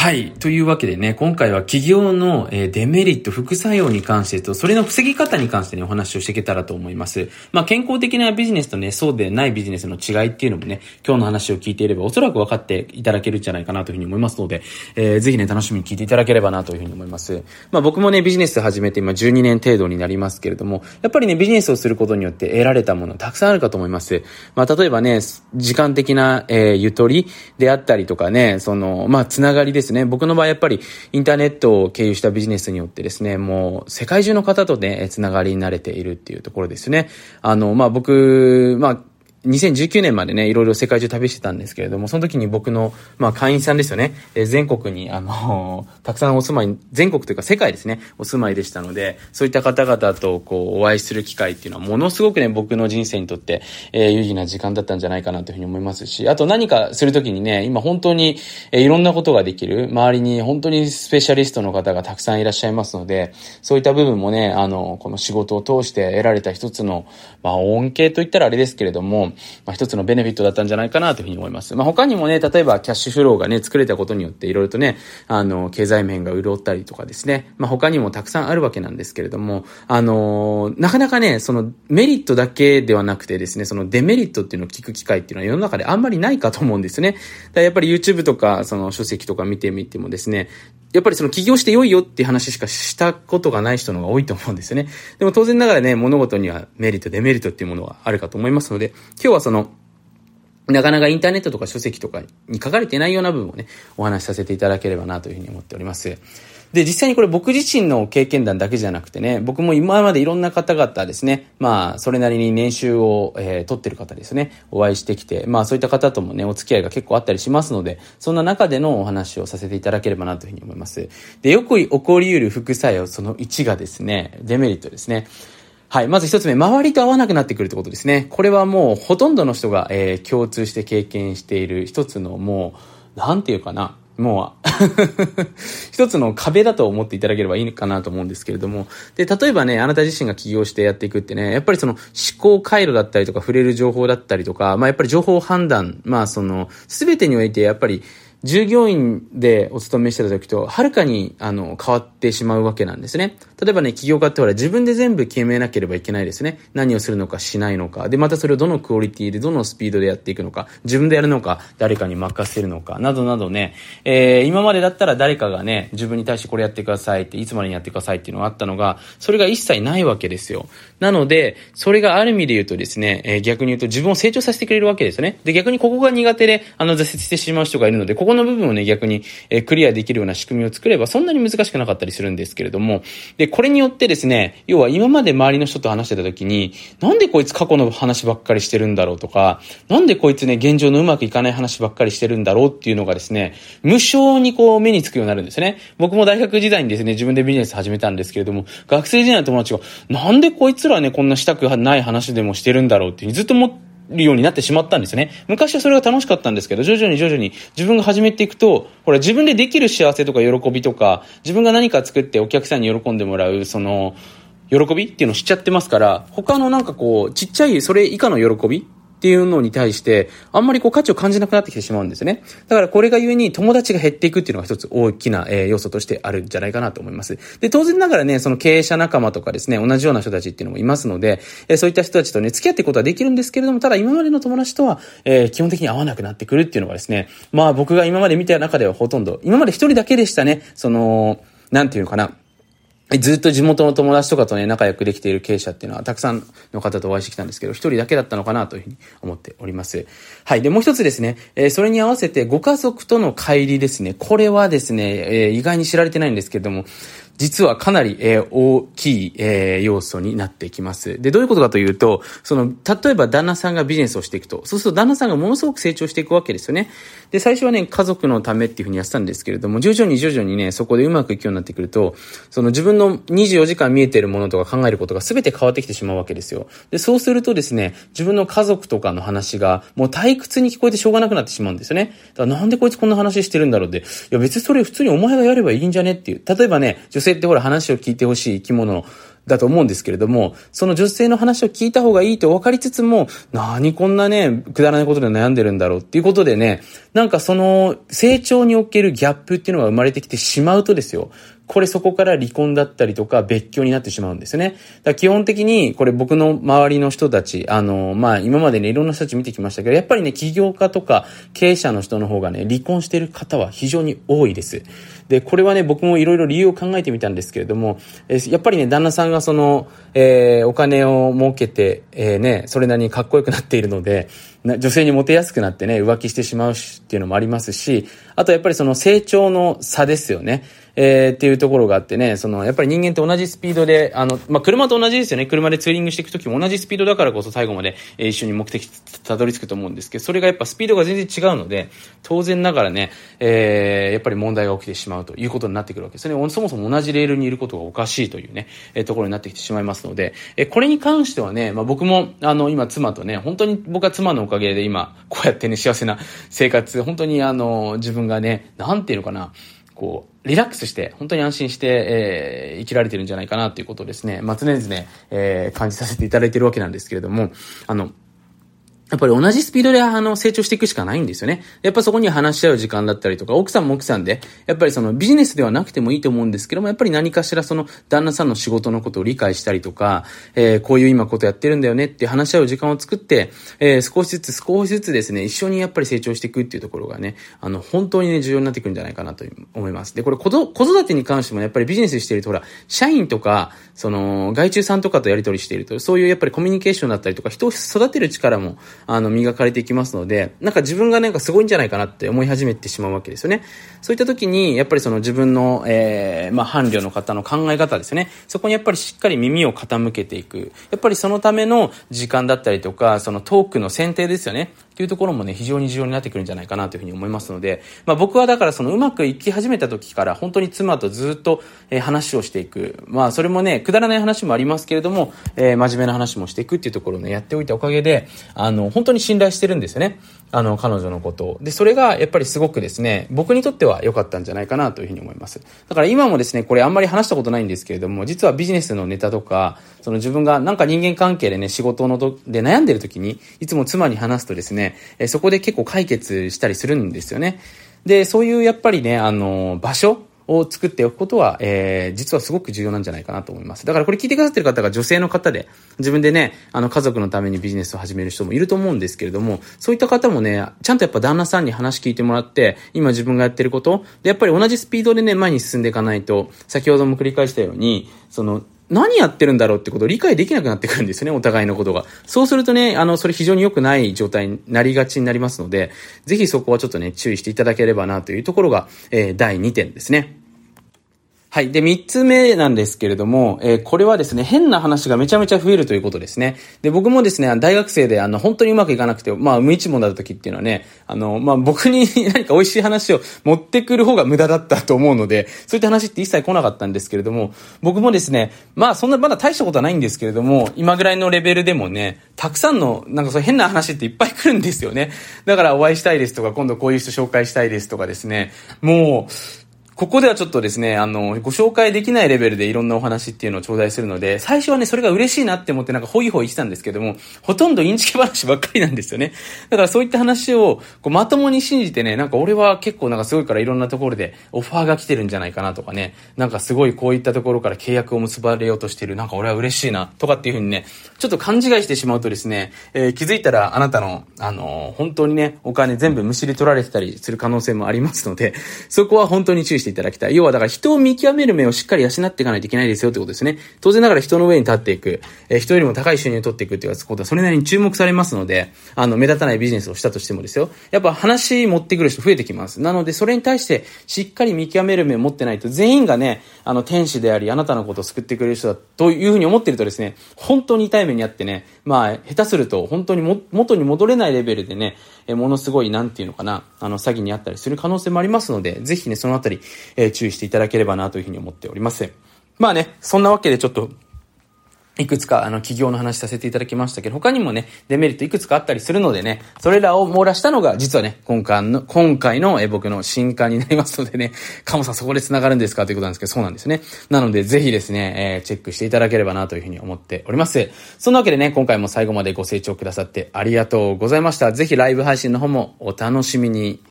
はい。というわけでね、今回は企業の、デメリット、副作用に関してと、それの防ぎ方に関してね、お話をしていけたらと思います。まあ、健康的なビジネスとね、そうでないビジネスの違いっていうのもね、今日の話を聞いていれば、おそらく分かっていただけるんじゃないかなというふうに思いますので、えー、ぜひね、楽しみに聞いていただければなというふうに思います。まあ、僕もね、ビジネス始めて今12年程度になりますけれども、やっぱりね、ビジネスをすることによって得られたものたくさんあるかと思います。まあ、例えばね、時間的な、えー、ゆとりであったりとかね、その、まあ、つながりですね。僕の場合やっぱりインターネットを経由したビジネスによってですね、もう世界中の方とね、つながりになれているっていうところですね。あの、まあ、僕、まあ、2019年までね、いろいろ世界中旅してたんですけれども、その時に僕の、まあ、会員さんですよね、えー、全国に、あのー、たくさんお住まい、全国というか世界ですね、お住まいでしたので、そういった方々と、こう、お会いする機会っていうのは、ものすごくね、僕の人生にとって、えー、有意義な時間だったんじゃないかなというふうに思いますし、あと何かするときにね、今本当に、えー、いろんなことができる、周りに本当にスペシャリストの方がたくさんいらっしゃいますので、そういった部分もね、あの、この仕事を通して得られた一つの、まあ、恩恵といったらあれですけれども、まあ、一つのベネフィットだったんじゃないかなというふうに思います。まあ、他にもね、例えばキャッシュフローがね、作れたことによっていろいろとね、あの、経済面が潤ったりとかですね、まあ、他にもたくさんあるわけなんですけれども、あのなかなかね、そのメリットだけではなくてですね、そのデメリットっていうのを聞く機会っていうのは世の中であんまりないかと思うんですね。だやっぱり YouTube とか、その書籍とか見てみてもですね、やっぱりその起業して良いよっていう話しかしたことがない人の方が多いと思うんですよね。でも当然ながらね、物事にはメリット、デメリットっていうものはあるかと思いますので、今日はその、なかなかインターネットとか書籍とかに書かれてないような部分をね、お話しさせていただければなというふうに思っております。で、実際にこれ僕自身の経験談だけじゃなくてね、僕も今までいろんな方々ですね、まあ、それなりに年収を、えー、取ってる方ですね、お会いしてきて、まあそういった方ともね、お付き合いが結構あったりしますので、そんな中でのお話をさせていただければなというふうに思います。で、よく起こり得る副作用その1がですね、デメリットですね。はい。まず一つ目、周りと合わなくなってくるってことですね。これはもうほとんどの人が、えー、共通して経験している一つのもう、なんていうかな。もう 一つの壁だと思っていただければいいかなと思うんですけれども。で、例えばね、あなた自身が起業してやっていくってね、やっぱりその思考回路だったりとか、触れる情報だったりとか、まあやっぱり情報判断、まあその、すべてにおいてやっぱり、従業員でお勤めしてた時と、はるかに、あの、変わってしまうわけなんですね。例えばね、起業家ってほら、自分で全部決めなければいけないですね。何をするのかしないのか。で、またそれをどのクオリティで、どのスピードでやっていくのか。自分でやるのか、誰かに任せるのか。などなどね、えー、今までだったら誰かがね、自分に対してこれやってくださいって、いつまでにやってくださいっていうのがあったのが、それが一切ないわけですよ。なので、それがある意味で言うとですね、えー、逆に言うと自分を成長させてくれるわけですよね。で、逆にここが苦手で、あの、挫折してしまう人がいるので、こここの部分をね、逆に、え、クリアできるような仕組みを作れば、そんなに難しくなかったりするんですけれども、で、これによってですね、要は今まで周りの人と話してた時に、なんでこいつ過去の話ばっかりしてるんだろうとか、なんでこいつね、現状のうまくいかない話ばっかりしてるんだろうっていうのがですね、無償にこう目につくようになるんですね。僕も大学時代にですね、自分でビジネス始めたんですけれども、学生時代の友達が、なんでこいつらね、こんなしたくない話でもしてるんだろうってずっと思ってるようになってしまったんですね。昔はそれが楽しかったんですけど、徐々に徐々に自分が始めていくと、ほら自分でできる幸せとか喜びとか、自分が何か作ってお客さんに喜んでもらう、その、喜びっていうのを知っちゃってますから、他のなんかこう、ちっちゃいそれ以下の喜びっていうのに対して、あんまりこう価値を感じなくなってきてしまうんですね。だからこれがゆえに友達が減っていくっていうのが一つ大きな、え要素としてあるんじゃないかなと思います。で、当然ながらね、その経営者仲間とかですね、同じような人たちっていうのもいますので、えそういった人たちとね、付き合っていくことはできるんですけれども、ただ今までの友達とは、えー、基本的に合わなくなってくるっていうのがですね、まあ僕が今まで見た中ではほとんど、今まで一人だけでしたね、その、なんていうのかな、ずっと地元の友達とかとね、仲良くできている経営者っていうのは、たくさんの方とお会いしてきたんですけど、一人だけだったのかなというふうに思っております。はい。で、もう一つですね、えー、それに合わせてご家族との帰りですね。これはですね、えー、意外に知られてないんですけども、実はかなり、えー、大きい、えー、要素になってきます。で、どういうことかというと、その、例えば旦那さんがビジネスをしていくと、そうすると旦那さんがものすごく成長していくわけですよね。で、最初はね、家族のためっていうふうにやってたんですけれども、徐々に徐々にね、そこでうまくいくようになってくると、その自分の24時間見えてるものとか考えることが全て変わってきてしまうわけですよ。で、そうするとですね、自分の家族とかの話が、もう退屈に聞こえてしょうがなくなってしまうんですよね。だからなんでこいつこんな話してるんだろうって、いや別にそれ普通にお前がやればいいんじゃねっていう。例えばね、女性ってほら話を聞いてほしい生き物だと思うんですけれども、その女性の話を聞いた方がいいと分かりつつも、何こんなね、くだらないことで悩んでるんだろうっていうことでね、なんかその成長におけるギャップっていうのが生まれてきてしまうとですよ、これそこから離婚だったりとか別居になってしまうんですね。だ基本的にこれ僕の周りの人たち、あの、まあ今までねいろんな人たち見てきましたけど、やっぱりね起業家とか経営者の人の方がね離婚してる方は非常に多いです。で、これはね僕もいろいろ理由を考えてみたんですけれども、えやっぱりね旦那さんがその、えー、お金を儲けて、えー、ね、それなりにかっこよくなっているので、女性にモテやすくなってね、浮気してしまうしっていうのもありますし、あとやっぱりその成長の差ですよね。えー、っていうところがあってね、その、やっぱり人間って同じスピードで、あの、まあ、車と同じですよね。車でツーリングしていくときも同じスピードだからこそ最後まで、えー、一緒に目的たどり着くと思うんですけど、それがやっぱスピードが全然違うので、当然ながらね、えー、やっぱり問題が起きてしまうということになってくるわけですね。そもそも同じレールにいることがおかしいというね、えー、ところになってきてしまいますので、えー、これに関してはね、まあ、僕も、あの、今妻とね、本当に僕は妻のおかげで今、こうやってね、幸せな生活、本当にあの、自分がね、なんていうのかな、こう、リラックスして、本当に安心して、えー、生きられてるんじゃないかなということをですね、まあ、常々、えー、感じさせていただいてるわけなんですけれども、あの、やっぱり同じスピードであの成長していくしかないんですよね。やっぱそこに話し合う時間だったりとか、奥さんも奥さんで、やっぱりそのビジネスではなくてもいいと思うんですけども、やっぱり何かしらその旦那さんの仕事のことを理解したりとか、えー、こういう今ことやってるんだよねって話し合う時間を作って、えー、少しずつ少しずつですね、一緒にやっぱり成長していくっていうところがね、あの、本当にね、重要になってくるんじゃないかなと思います。で、これ子育てに関してもやっぱりビジネスしてると、ほら、社員とか、その、外注さんとかとやり取りしていると、そういうやっぱりコミュニケーションだったりとか、人を育てる力も、あの、磨かれていきますので、なんか自分がなんかすごいんじゃないかなって思い始めてしまうわけですよね。そういった時に、やっぱりその自分の、えー、まあ、伴侶の方の考え方ですよね。そこにやっぱりしっかり耳を傾けていく。やっぱりそのための時間だったりとか、そのトークの選定ですよね。っていうところもね、非常に重要になってくるんじゃないかなというふうに思いますので、まあ僕はだからそのうまくいき始めた時から本当に妻とずっと、えー、話をしていく。まあそれもね、くだらない話もありますけれども、えー、真面目な話もしていくっていうところをね、やっておいたおかげで、あの、本当に信頼してるんですよね。あの、彼女のことを。で、それがやっぱりすごくですね、僕にとっては良かったんじゃないかなというふうに思います。だから今もですね、これあんまり話したことないんですけれども、実はビジネスのネタとか、その自分がなんか人間関係でね、仕事のとで悩んでる時に、いつも妻に話すとですね、えそこで結構解決したりするんですよね。で、そういうやっぱりね、あの、場所を作っておくことは、えー、実はすごく重要なんじゃないかなと思います。だからこれ聞いてくださってる方が女性の方で、自分でね、あの家族のためにビジネスを始める人もいると思うんですけれども、そういった方もね、ちゃんとやっぱ旦那さんに話聞いてもらって、今自分がやってること、で、やっぱり同じスピードでね、前に進んでいかないと、先ほども繰り返したように、その、何やってるんだろうってことを理解できなくなってくるんですよね、お互いのことが。そうするとね、あの、それ非常に良くない状態になりがちになりますので、ぜひそこはちょっとね、注意していただければなというところが、えー、第2点ですね。はい。で、三つ目なんですけれども、えー、これはですね、変な話がめちゃめちゃ増えるということですね。で、僕もですね、大学生で、あの、本当にうまくいかなくて、まあ、無一文だった時っていうのはね、あの、まあ、僕に 何か美味しい話を持ってくる方が無駄だったと思うので、そういった話って一切来なかったんですけれども、僕もですね、まあ、そんなまだ大したことはないんですけれども、今ぐらいのレベルでもね、たくさんの、なんかそういう変な話っていっぱい来るんですよね。だからお会いしたいですとか、今度こういう人紹介したいですとかですね、もう、ここではちょっとですね、あの、ご紹介できないレベルでいろんなお話っていうのを頂戴するので、最初はね、それが嬉しいなって思ってなんかホイホイしてたんですけども、ほとんどインチキ話ばっかりなんですよね。だからそういった話をこうまともに信じてね、なんか俺は結構なんかすごいからいろんなところでオファーが来てるんじゃないかなとかね、なんかすごいこういったところから契約を結ばれようとしてる、なんか俺は嬉しいな、とかっていうふうにね、ちょっと勘違いしてしまうとですね、えー、気づいたらあなたの、あのー、本当にね、お金全部むしり取られてたりする可能性もありますので、そこは本当に注意していただきたい。要はだから人を見極める目をしっかり養っていかないといけないですよってことですね。当然ながら人の上に立っていく、えー、人よりも高い収入を取っていくっていうことはそれなりに注目されますので、あの、目立たないビジネスをしたとしてもですよ。やっぱ話持ってくる人増えてきます。なので、それに対してしっかり見極める目を持ってないと、全員がね、あの、天使であり、あなたのことを救ってくれる人だというふうに思ってるとですね、本当に痛い目にあってね、まあ、下手すると本当にも元に戻れないレベルでね、えものすごい、なんていうのかな、あの、詐欺にあったりする可能性もありますので、ぜひね、そのあたり、え、注意していただければなというふうに思っております。まあね、そんなわけでちょっと、いくつか、あの、企業の話させていただきましたけど、他にもね、デメリットいくつかあったりするのでね、それらを網羅したのが、実はね、今回の、今回の、え、僕の新刊になりますのでね、カモさんそこで繋がるんですかということなんですけど、そうなんですね。なので、ぜひですね、えー、チェックしていただければなというふうに思っております。そんなわけでね、今回も最後までご清聴くださってありがとうございました。ぜひライブ配信の方もお楽しみに。